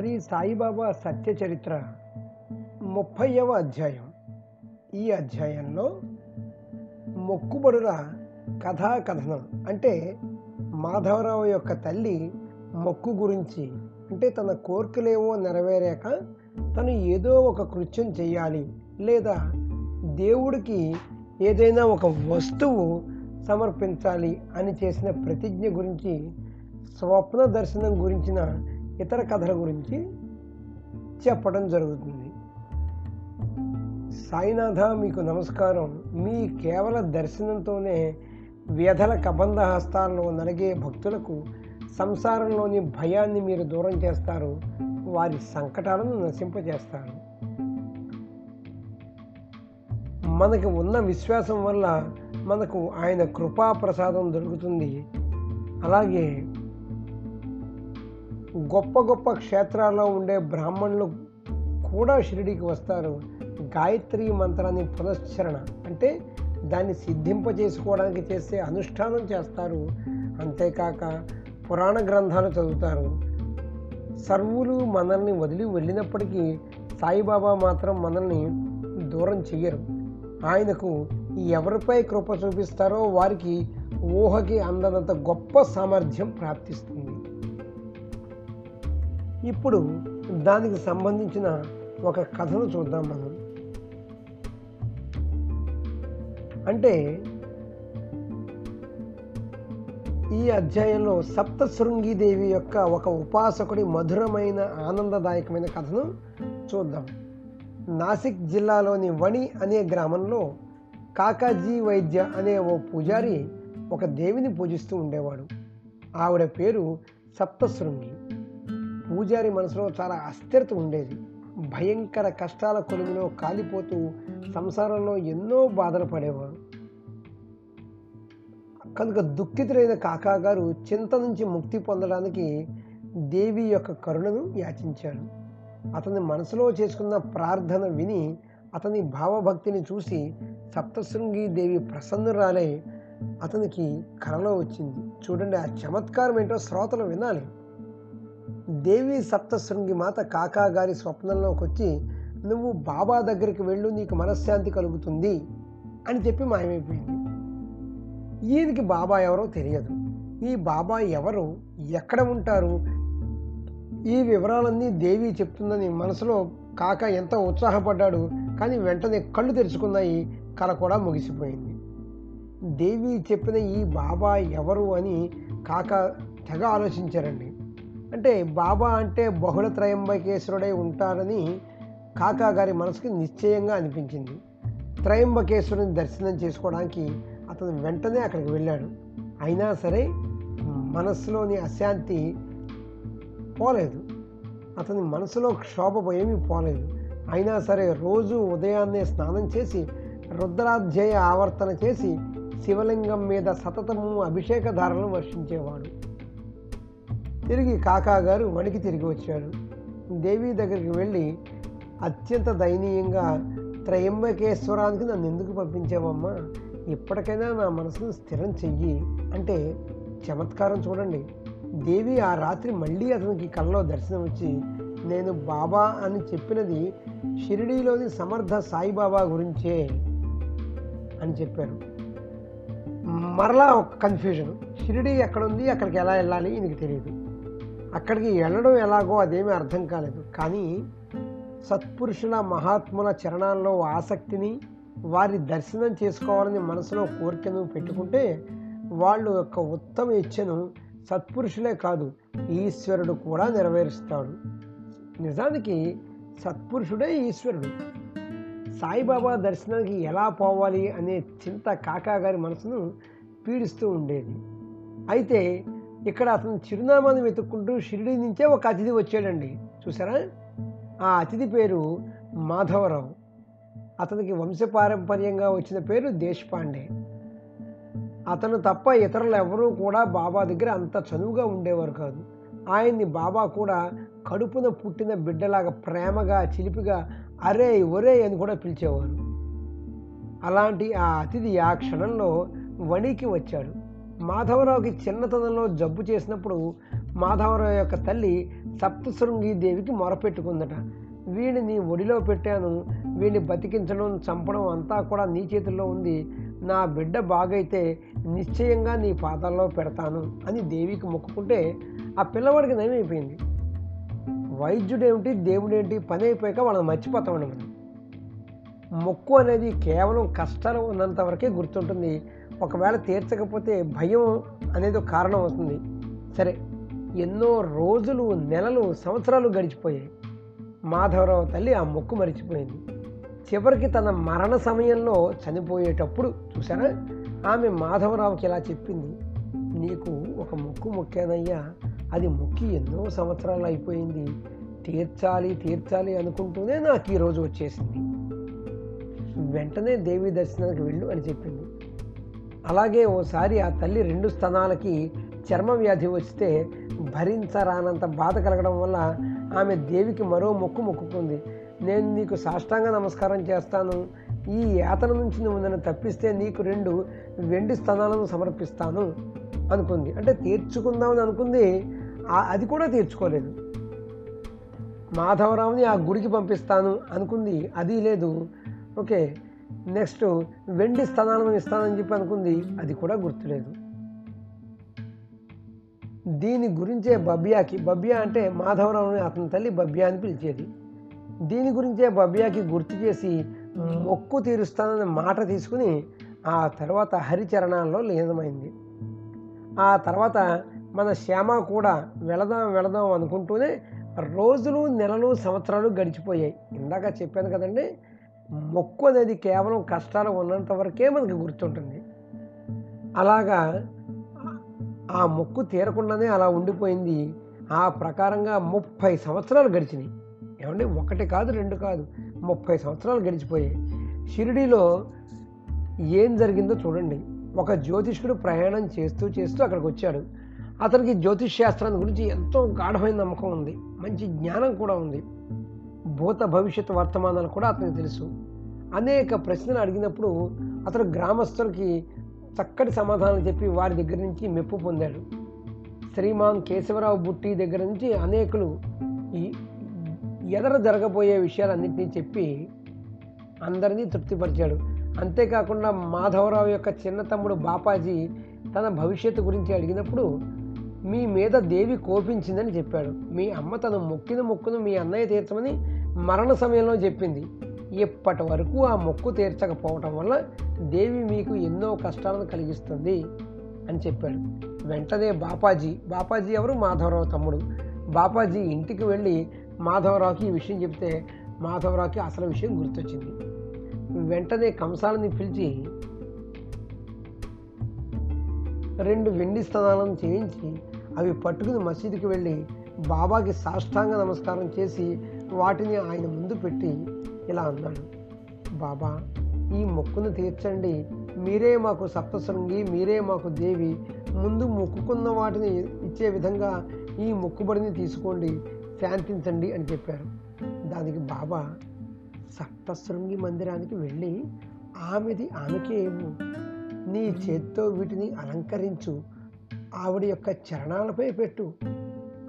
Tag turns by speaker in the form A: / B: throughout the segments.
A: శ్రీ సాయిబాబా సత్య చరిత్ర ముప్పైవ అధ్యాయం. ఈ అధ్యాయంలో మొక్కుబడుల కథాకథనం అంటే మాధవరావు యొక్క తల్లి మొక్కు గురించి. అంటే తన కోర్కెలేవో నెరవేరాక తను ఏదో ఒక కృత్యం చేయాలి లేదా దేవుడికి ఏదైనా ఒక వస్తువు సమర్పించాలి అని చేసిన ప్రతిజ్ఞ గురించి స్వప్న దర్శనం గురించిన ఇతర కథల గురించి చెప్పడం జరుగుతుంది. సాయినాథ మీకు నమస్కారం. మీ కేవల దర్శనంతోనే వ్యధల కబంధ హస్తాల్లో నలిగే భక్తులకు సంసారంలోని భయాన్ని మీరు దూరం చేస్తారు. వారి సంకటాలను నశింపజేస్తారు. మనకు ఉన్న విశ్వాసం వల్ల మనకు ఆయన కృపా ప్రసాదం దొరుకుతుంది. అలాగే గొప్ప గొప్ప క్షేత్రాల్లో ఉండే బ్రాహ్మణులు కూడా షిరిడికి వస్తారు. గాయత్రి మంత్రాన్ని పునశ్చరణ అంటే దాన్ని సిద్ధింపజేసుకోవడానికి చేసే అనుష్ఠానం చేస్తారు. అంతేకాక పురాణ గ్రంథాలు చదువుతారు. సర్వులు మనల్ని వదిలి వెళ్ళినప్పటికీ సాయిబాబా మాత్రం మనల్ని దూరం చెయ్యరు. ఆయనకు ఎవరిపై కృప చూపిస్తారో వారికి ఊహకి అందనంత గొప్ప సామర్థ్యం ప్రాప్తిస్తుంది. ఇప్పుడు దానికి సంబంధించిన ఒక కథను చూద్దాం మనం. అంటే ఈ అధ్యాయంలో సప్తశృంగిదేవి యొక్క ఒక ఉపాసకుడి మధురమైన ఆనందదాయకమైన కథను చూద్దాం. నాసిక్ జిల్లాలోని వణి అనే గ్రామంలో కాకాజీ వైద్య అనే ఓ పూజారి ఒక దేవిని పూజిస్తూ ఉండేవాడు. ఆవిడ పేరు సప్తశృంగి. పూజారి మనసులో చాలా అస్థిరత ఉండేది. భయంకర కష్టాల కొలుగులో కాలిపోతూ సంసారంలో ఎన్నో బాధలు పడేవారు. కనుక దుఃఖితులైన కాకాగారు చింత నుంచి ముక్తి పొందడానికి దేవి యొక్క కరుణను యాచించాడు అతని మనసులో చేసుకున్న ప్రార్థన విని అతని భావభక్తిని చూసి సప్తశృంగి దేవి ప్రసన్నురాలై అతనికి కలలో వచ్చింది. చూడండి ఆ చమత్కారం ఏంటో శ్రోతలు వినాలి. దేవి సప్తశృంగి మాత కాకా గారి స్వప్నంలోకి వచ్చి నువ్వు బాబా దగ్గరికి వెళ్ళు నీకు మనశ్శాంతి కలుగుతుంది అని చెప్పి మాయమైపోయింది. ఈయనకి బాబా ఎవరో తెలియదు. ఈ బాబా ఎవరు? ఎక్కడ ఉంటారు? ఈ వివరాలన్నీ దేవి చెప్తుందని మనసులో కాక ఎంత ఉత్సాహపడ్డాడు. కానీ వెంటనే కళ్ళు తెరుచుకున్నాయి. కళ కూడా ముగిసిపోయింది. దేవి చెప్పిన ఈ బాబా ఎవరు అని కాక తెగ ఆలోచించారండి. అంటే బాబా అంటే బహుళ త్రయంబకేశ్వరుడై ఉంటారని కాకా గారి మనసుకి నిశ్చయంగా అనిపించింది. త్రయంబకేశ్వరుని దర్శనం చేసుకోవడానికి అతను వెంటనే అక్కడికి వెళ్ళాడు. అయినా సరే మనస్సులోని అశాంతి పోలేదు. అతని మనసులో క్షోభ ఏమీ పోలేదు. అయినా సరే రోజు ఉదయాన్నే స్నానం చేసి రుద్రాధ్యాయ ఆవర్తన చేసి శివలింగం మీద సతతము అభిషేక ధారలను వర్షించేవాడు. తిరిగి కాకా గారు వణికి తిరిగి వచ్చాడు దేవి దగ్గరికి వెళ్ళి అత్యంత దయనీయంగా త్రయంబకేశ్వరానికి నన్ను ఎందుకు పంపించావమ్మా? ఇప్పటికైనా నా మనసును స్థిరం చెయ్యి. అంటే చమత్కారం చూడండి. దేవి ఆ రాత్రి మళ్ళీ అతనికి కళ్ళలో దర్శనం వచ్చి నేను బాబా అని చెప్పినది షిరిడీలోని సమర్థ సాయిబాబా గురించే అని చెప్పారు. మరలా ఒక కన్ఫ్యూజన్ షిరిడీ ఎక్కడుంది? అక్కడికి ఎలా వెళ్ళాలి? ఈయనకి తెలియదు. అక్కడికి వెళ్ళడం ఎలాగో అదేమీ అర్థం కాలేదు. కానీ సత్పురుషుల మహాత్ముల చరణాల్లో ఆసక్తిని వారి దర్శనం చేసుకోవాలని మనసులో కోరికను పెట్టుకుంటే వాళ్ళు యొక్క ఉత్తమ ఇచ్చను సత్పురుషులే కాదు ఈశ్వరుడు కూడా నెరవేరుస్తాడు. నిజానికి సత్పురుషుడే ఈశ్వరుడు. సాయిబాబా దర్శనానికి ఎలా పోవాలి అనే చింత కాకా గారి మనసును పీడిస్తూ ఉండేది. అయితే ఇక్కడ అతను చిరునామాను వెతుక్కుంటూ షిరిడి నుంచే ఒక అతిథి వచ్చాడండి. చూసారా ఆ అతిథి పేరు మాధవరావు. అతనికి వంశపారంపర్యంగా వచ్చిన పేరు దేశపాండే. అతను తప్ప ఇతరులు ఎవరూ కూడా బాబా దగ్గర అంత చనువుగా ఉండేవారు కాదు. ఆయన్ని బాబా కూడా కడుపున పుట్టిన బిడ్డలాగా ప్రేమగా చిలిపిగా అరే ఒరే అని కూడా పిలిచేవారు. అలాంటి ఆ అతిథి ఆ క్షణంలో వణికి వచ్చాడు. మాధవరావుకి చిన్నతనంలో జబ్బు చేసినప్పుడు మాధవరావు యొక్క తల్లి సప్తశృంగి దేవికి మొరపెట్టుకుందట. వీడిని నీ ఒడిలో పెట్టాను. వీడిని బతికించడం చంపడం అంతా కూడా నీ చేతుల్లో ఉంది. నా బిడ్డ బాగైతే నిశ్చయంగా నీ పాదాల్లో పెడతాను అని దేవికి మొక్కుకుంటే ఆ పిల్లవాడికి నయమైపోయింది. వైద్యుడేమిటి దేవుడేంటి పని అయిపోయాక వాళ్ళని మర్చిపోతామండి మనం మొక్కు అనేది కేవలం కష్టాలు ఉన్నంత వరకే గుర్తుంటుంది. ఒకవేళ తీర్చకపోతే భయం అనేది ఒక కారణం అవుతుంది. సరే ఎన్నో రోజులు నెలలు సంవత్సరాలు గడిచిపోయాయి. మాధవరావు తల్లి ఆ మొక్కు మరిచిపోయింది. చివరికి తన మరణ సమయంలో చనిపోయేటప్పుడు చూసారా ఆమె మాధవరావుకి ఇలా చెప్పింది నీకు ఒక మొక్కు మొక్కానయ్యా. అది మొక్కి ఎన్నో సంవత్సరాలు అయిపోయింది. తీర్చాలి తీర్చాలి అనుకుంటూనే నాకు ఈరోజు వచ్చేసింది. వెంటనే దేవి దర్శనానికి వెళ్ళు అని చెప్పింది. అలాగే ఓసారి ఆ తల్లి రెండు స్తనాలకి చర్మ వ్యాధి వస్తే భరించరానంత బాధ కలగడం వల్ల ఆమె దేవికి మరో మొక్కు మొక్కుకుంది. నేను నీకు సాష్టాంగ నమస్కారం చేస్తాను. ఈ యాతన నుంచి నువ్వు నన్ను తప్పిస్తే నీకు రెండు వెండి స్థానాలను సమర్పిస్తాను అనుకుంది. అంటే తీర్చుకుందామని అనుకుంది. అది కూడా తీర్చుకోలేదు. మాధవరావుని ఆ గుడికి పంపిస్తాను అనుకుంది. అది లేదు. ఓకే నెక్స్ట్ వెండి స్థానాలను ఇస్తానని చెప్పి అనుకుంది. అది కూడా గుర్తులేదు. దీని గురించే బబ్యాకి బబ్యా అంటే మాధవరావుని అతని తల్లి బబ్యా అని పిలిచేది. దీని గురించే బబ్యాకి గుర్తు చేసి మొక్కు తీరుస్తానని మాట తీసుకుని ఆ తర్వాత హరిచరణాల్లో లీనమైంది. ఆ తర్వాత మన శ్యామ కూడా వెళదాం వెళదాం అనుకుంటూనే రోజులు నెలలు సంవత్సరాలు గడిచిపోయాయి. ఇందాక చెప్పాను కదండి మొక్కు అనేది కేవలం కష్టాలు ఉన్నంత వరకే మనకి గుర్తుంటుంది. అలాగా ఆ మొక్కు తీరకుండానే అలా ఉండిపోయింది. ఆ ప్రకారంగా ముప్పై సంవత్సరాలు గడిచినాయి. ఏమండి? ఒకటి కాదు రెండు కాదు ముప్పై సంవత్సరాలు గడిచిపోయాయి. షిరిడీలో ఏం జరిగిందో చూడండి. ఒక జ్యోతిష్కుడు ప్రయాణం చేస్తూ చేస్తూ అక్కడికి వచ్చాడు. అతనికి జ్యోతిష్ శాస్త్రాన్ని గురించి ఎంతో గాఢమైన నమ్మకం ఉంది. మంచి జ్ఞానం కూడా ఉంది. భూత భవిష్యత్ వర్తమానాలు కూడా అతనికి తెలుసు. అనేక ప్రశ్నలు అడిగినప్పుడు అతను గ్రామస్తులకి చక్కటి సమాధానాలు చెప్పి వారి దగ్గర నుంచి మెప్పు పొందాడు. శ్రీమాన్ కేశవరావు బుట్టి దగ్గర నుంచి అనేకులు ఈ ఎదర జరగబోయే విషయాలన్నింటినీ చెప్పి అందరినీ తృప్తిపరిచాడు. అంతేకాకుండా మాధవరావు యొక్క చిన్న తమ్ముడు బాపాజీ తన భవిష్యత్తు గురించి అడిగినప్పుడు మీ మీద దేవి కోపించిందని చెప్పాడు. మీ అమ్మ తను మొక్కిన మొక్కును మీ అన్నయ్య తీర్చమని మరణ సమయంలో చెప్పింది. ఇప్పటి వరకు ఆ మొక్కు తీర్చకపోవటం వల్ల దేవి మీకు ఎన్నో కష్టాలను కలిగిస్తుంది అని చెప్పాడు. వెంటనే బాపాజీ బాపాజీ ఎవరు? మాధవరావు తమ్ముడు. బాపాజీ ఇంటికి వెళ్ళి మాధవరావుకి ఈ విషయం చెప్తే మాధవరావుకి అసలు విషయం గుర్తొచ్చింది. వెంటనే కంసాలని పిలిచి రెండు వెండి స్థానాలను చేయించి అవి పట్టుకుని మసీదుకి వెళ్ళి బాబాకి సాష్టాంగ నమస్కారం చేసి వాటిని ఆయన ముందు పెట్టి ఇలా అన్నాడు బాబా ఈ మొక్కును తీర్చండి. మీరే మాకు సప్తశృంగి మీరే మాకు దేవి. ముందు మొక్కుకున్న వాటిని ఇచ్చే విధంగా ఈ మొక్కుబడిని తీసుకోండి శాంతించండి అని చెప్పారు. దానికి బాబా సప్తశృంగి మందిరానికి వెళ్ళి ఆమెది ఆమెకే ఏమో నీ చేత్తో వీటిని అలంకరించు. ఆవిడ యొక్క చరణాలపై పెట్టు.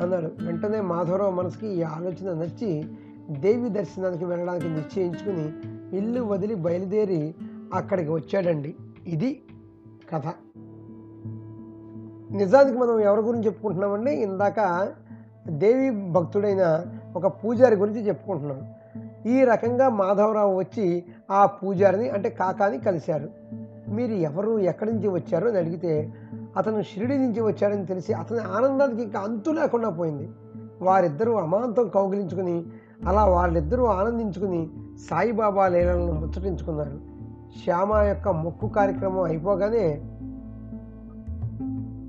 A: అన్నాడు వెంటనే మాధవరావు మనసుకి ఈ ఆలోచన నచ్చి దేవి దర్శనానికి వెళ్ళడానికి నిశ్చయించుకుని ఇల్లు వదిలి బయలుదేరి అక్కడికి వచ్చాడండి. ఇది కథ. నిజానికి మనం ఎవరి గురించి చెప్పుకుంటున్నామండి? ఇందాక దేవి భక్తుడైన ఒక పూజారి గురించి చెప్పుకుంటున్నాం. ఈ రకంగా మాధవరావు వచ్చి ఆ పూజారిని అంటే కాకాని కలిశారు. మీరు ఎవరు ఎక్కడి నుంచి వచ్చారు అని అడిగితే అతను షిరిడి నుంచి వచ్చాడని తెలిసి అతని ఆనందానికి ఇంకా అంతు లేకుండా పోయింది. వారిద్దరూ అమాంతం కౌగిలించుకుని అలా వాళ్ళిద్దరూ ఆనందించుకుని సాయిబాబా లీలలను ముచ్చటించుకున్నారు. శ్యామ యొక్క మొక్కు కార్యక్రమం అయిపోగానే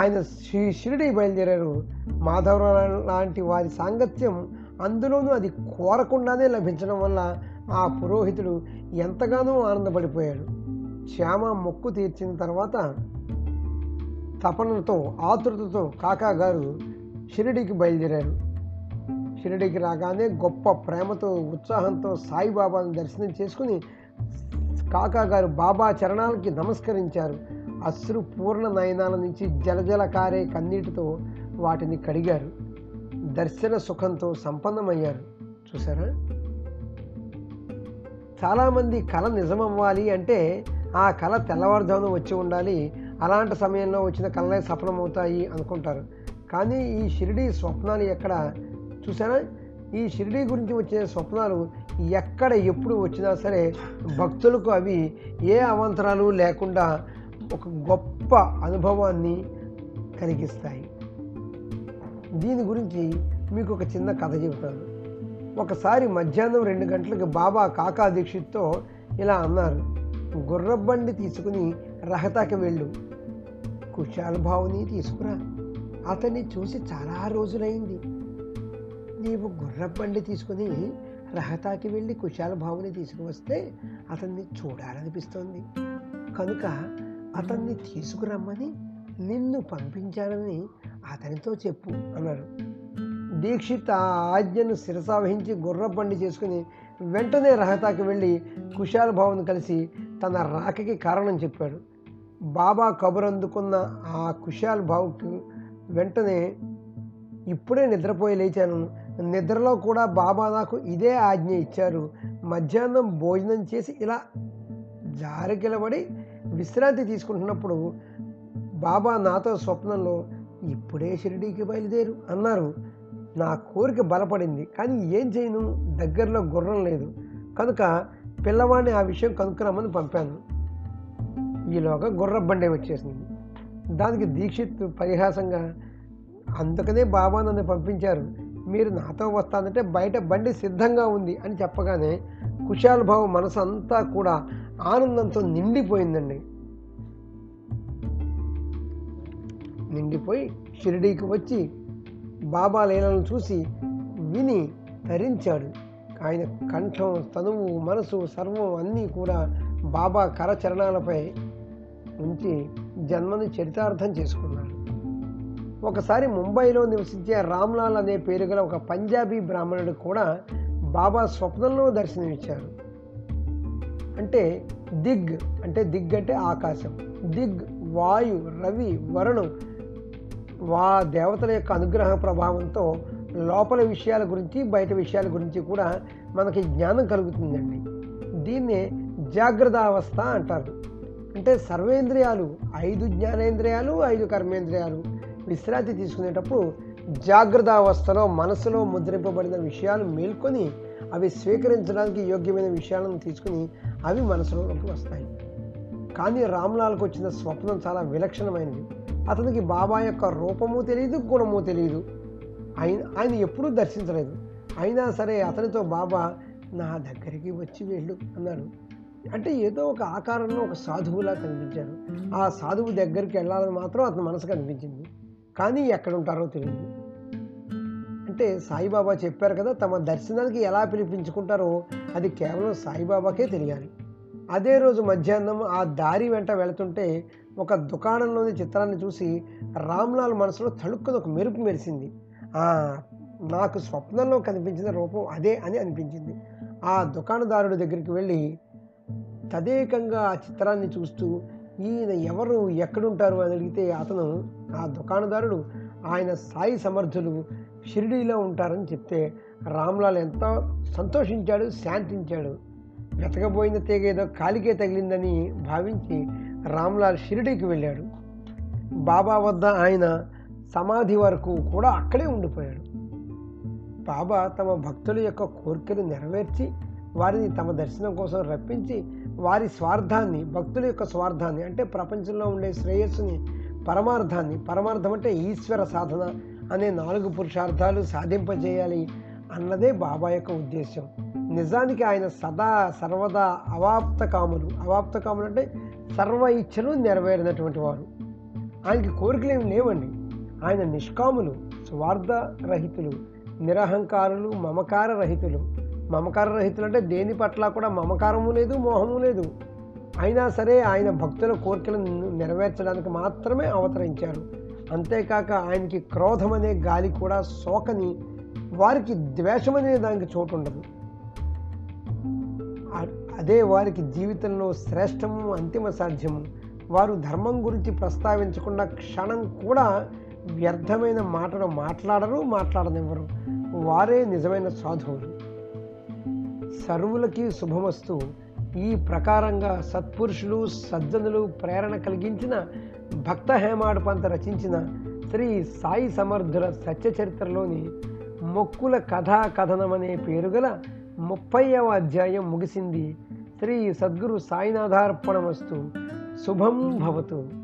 A: ఆయన శ్రీ షిరిడి బయలుదేరారు. మాధవరావు లాంటి వారి సాంగత్యం అందులోనూ అది కోరకుండానే లభించడం వల్ల ఆ పురోహితుడు ఎంతగానో ఆనందపడిపోయాడు. శ్యామ మొక్కు తీర్చిన తర్వాత తపనతో ఆతృతతో కాకా గారు షిరిడికి బయలుదేరారు. షిరిడికి రాగానే గొప్ప ప్రేమతో ఉత్సాహంతో సాయిబాబాను దర్శనం చేసుకుని కాకా గారు బాబా చరణాలకి నమస్కరించారు. అశ్రు పూర్ణ నయనాల నుంచి జలజల కారే కన్నీటితో వాటిని కడిగారు. దర్శన సుఖంతో సంపన్నమయ్యారు. చూసారా చాలామంది కళ నిజమవ్వాలి అంటే ఆ కళ తెల్లవారుజామున వచ్చి ఉండాలి. అలాంటి సమయంలో వచ్చిన కళలే సఫలమవుతాయి అనుకుంటారు. కానీ ఈ షిరిడి స్వప్నాలు ఎక్కడ? చూసారా ఈ షిరిడి గురించి వచ్చే స్వప్నాలు ఎక్కడ ఎప్పుడు వచ్చినా సరే భక్తులకు అవి ఏ అవాంతరాలు లేకుండా ఒక గొప్ప అనుభవాన్ని కలిగిస్తాయి. దీని గురించి మీకు ఒక చిన్న కథ చెబుతాను. ఒకసారి మధ్యాహ్నం రెండు గంటలకు బాబా కాకా దీక్షిత్తో ఇలా అన్నారు గుర్రబండి తీసుకుని రహతాకి వెళ్ళు. కుశాల భావుని తీసుకురా. అతన్ని చూసి చాలా రోజులైంది. నీవు గుర్రబండి తీసుకుని రహతాకి వెళ్ళి కుశాల భావుని తీసుకువస్తే అతన్ని చూడాలనిపిస్తోంది. కనుక అతన్ని తీసుకురమ్మని నిన్ను పంపించానని అతనితో చెప్పు అన్నారు. దీక్షిత్ ఆ ఆజ్ఞను శిరసావహించి గుర్రబండి చేసుకుని వెంటనే రహతాకి వెళ్ళి కుశాల భావన్ కలిసి తన రాకకి కారణం చెప్పాడు. బాబా కబురు అందుకున్న ఆ కుషాల్ బావుకి వెంటనే ఇప్పుడే నిద్రపోయి లేచాను. నిద్రలో కూడా బాబా నాకు ఇదే ఆజ్ఞ ఇచ్చారు. మధ్యాహ్నం భోజనం చేసి ఇలా జారికిలబడి విశ్రాంతి తీసుకుంటున్నప్పుడు బాబా నాతో స్వప్నంలో ఇప్పుడే షిరిడీకి బయలుదేరు అన్నారు. నా కోరిక బలపడింది కానీ ఏం చేయను? దగ్గరలో గుర్రం లేదు. కనుక పిల్లవాడిని ఆ విషయం కనుక్కురమ్మని పంపాను. ఈలోగా గుర్రబండే వచ్చేసింది. దానికి దీక్షిత్ పరిహాసంగా అందుకనే బాబా నన్ను పంపించారు. మీరు నాతో వస్తానంటే బయట బండి సిద్ధంగా ఉంది అని చెప్పగానే కుశాలుభావం మనసు అంతా కూడా ఆనందంతో నిండిపోయిందండి. నిండిపోయి షిరిడీకి వచ్చి బాబా లీలను చూసి విని ధరించాడు ఆయన కంఠం తనువు మనసు సర్వం అన్నీ కూడా బాబా కరచరణాలపై ఉంచి జన్మని చరితార్థం చేసుకున్నాడు. ఒకసారి ముంబైలో నివసించే రామ్లాల్ అనే పేరు గల ఒక పంజాబీ బ్రాహ్మణుడు కూడా బాబా స్వప్నంలో దర్శనమిచ్చారు. అంటే దిగ్ అంటే దిగ్ అంటే ఆకాశం. దిగ్ వాయు రవి వరుణు వా దేవతల యొక్క అనుగ్రహ ప్రభావంతో లోపల విషయాల గురించి బయట విషయాల గురించి కూడా మనకి జ్ఞానం కలుగుతుందండి. దీన్నే జాగ్రత్త అవస్థ అంటారు. అంటే సర్వేంద్రియాలు ఐదు జ్ఞానేంద్రియాలు ఐదు కర్మేంద్రియాలు విశ్రాంతి తీసుకునేటప్పుడు జాగ్రత్త అవస్థలో మనసులో ముద్రింపబడిన విషయాలు మేల్కొని అవి స్వీకరించడానికి యోగ్యమైన విషయాలను తీసుకుని అవి మనసులోకి వస్తాయి. కానీ రామ్లాల్కు వచ్చిన స్వప్నం చాలా విలక్షణమైనది. అతనికి బాబా యొక్క రూపము తెలియదు గుణము తెలియదు ఆయన ఆయన ఎప్పుడూ దర్శించలేదు. అయినా సరే అతనితో బాబా నా దగ్గరికి వచ్చి వెళ్ళు అన్నాడు. అంటే ఏదో ఒక ఆకారంలో ఒక సాధువులా కనిపించారు. ఆ సాధువు దగ్గరికి వెళ్ళాలని మాత్రం అతని మనసు కనిపించింది కానీ ఎక్కడ ఉంటారో తెలియదు. అంటే సాయిబాబా చెప్పారు కదా తమ దర్శనానికి ఎలా పిలిపించుకుంటారో అది కేవలం సాయిబాబాకే తెలియాలి. అదే రోజు మధ్యాహ్నం ఆ దారి వెంట వెళుతుంటే ఒక దుకాణంలోని చిత్రాన్ని చూసి రామ్లాల్ మనసులో తళుక్కున ఒక మెరుపు మెరిసింది. నాకు స్వప్నంలో కనిపించిన రూపం అదే అని అనిపించింది. ఆ దుకాణదారుడి దగ్గరికి వెళ్ళి తదేకంగా ఆ చిత్రాన్ని చూస్తూ ఈయన ఎవరు ఎక్కడుంటారు అని అడిగితే అతను ఆ దుకాణదారుడు ఆయన సాయి సమర్థులు షిరిడీలో ఉంటారని చెప్తే రామ్లాల్ ఎంతో సంతోషించాడు శాంతించాడు. వెతకబోయిన తీగ ఏదో కాలికే తగిలిందని భావించి రామ్లాల్ షిరిడీకి వెళ్ళాడు. బాబా వద్ద ఆయన సమాధి వరకు కూడా అక్కడే ఉండిపోయాడు. బాబా తమ భక్తుల యొక్క కోరికలు నెరవేర్చి వారిని తమ దర్శనం కోసం రప్పించి వారి స్వార్థాన్ని భక్తుల యొక్క స్వార్థాన్ని అంటే ప్రపంచంలో ఉండే శ్రేయస్సుని పరమార్థాన్ని పరమార్థం అంటే ఈశ్వర సాధన అనే నాలుగు పురుషార్థాలు సాధింపజేయాలి అన్నదే బాబా యొక్క ఉద్దేశం నిజానికి ఆయన సదా సర్వదా అవాప్త కాములు. అవాప్త కాములు అంటే సర్వ ఇచ్చలు నెరవేరినటువంటి వారు. ఆయనకి కోరికలు ఏమి లేవండి. ఆయన నిష్కాములు స్వార్థ రహితులు నిరహంకారులు మమకార రహితులు మమకార రహితులు అంటే దేని పట్ల కూడా మమకారము లేదు మోహము లేదు. అయినా సరే ఆయన భక్తుల కోరికలను నెరవేర్చడానికి మాత్రమే అవతరించారు. అంతేకాక ఆయనకి క్రోధం అనే గాలి కూడా సోకని వారికి ద్వేషం అనే దానికి చోటు ఉండదు అదే వారికి జీవితంలో శ్రేష్టము అంతిమ సాధ్యము. వారు ధర్మం గురించి ప్రస్తావించకుండా క్షణం కూడా వ్యర్థమైన మాటలు మాట్లాడరు మాట్లాడనివ్వరు. వారే నిజమైన సాధువులు. సర్వులకి శుభమస్తు. ఈ ప్రకారంగా సత్పురుషులు సజ్జనులు ప్రేరణ కలిగించిన భక్త హేమాడు పంత రచించిన శ్రీ సాయి సమర్థుల సత్య చరిత్రలోని మొక్కుల కథా కథనం అనే పేరు గల ముప్పైవ అధ్యాయం ముగిసింది. శ్రీ సద్గురు సాయినాథార్పణమస్తు. శుభం భవతు.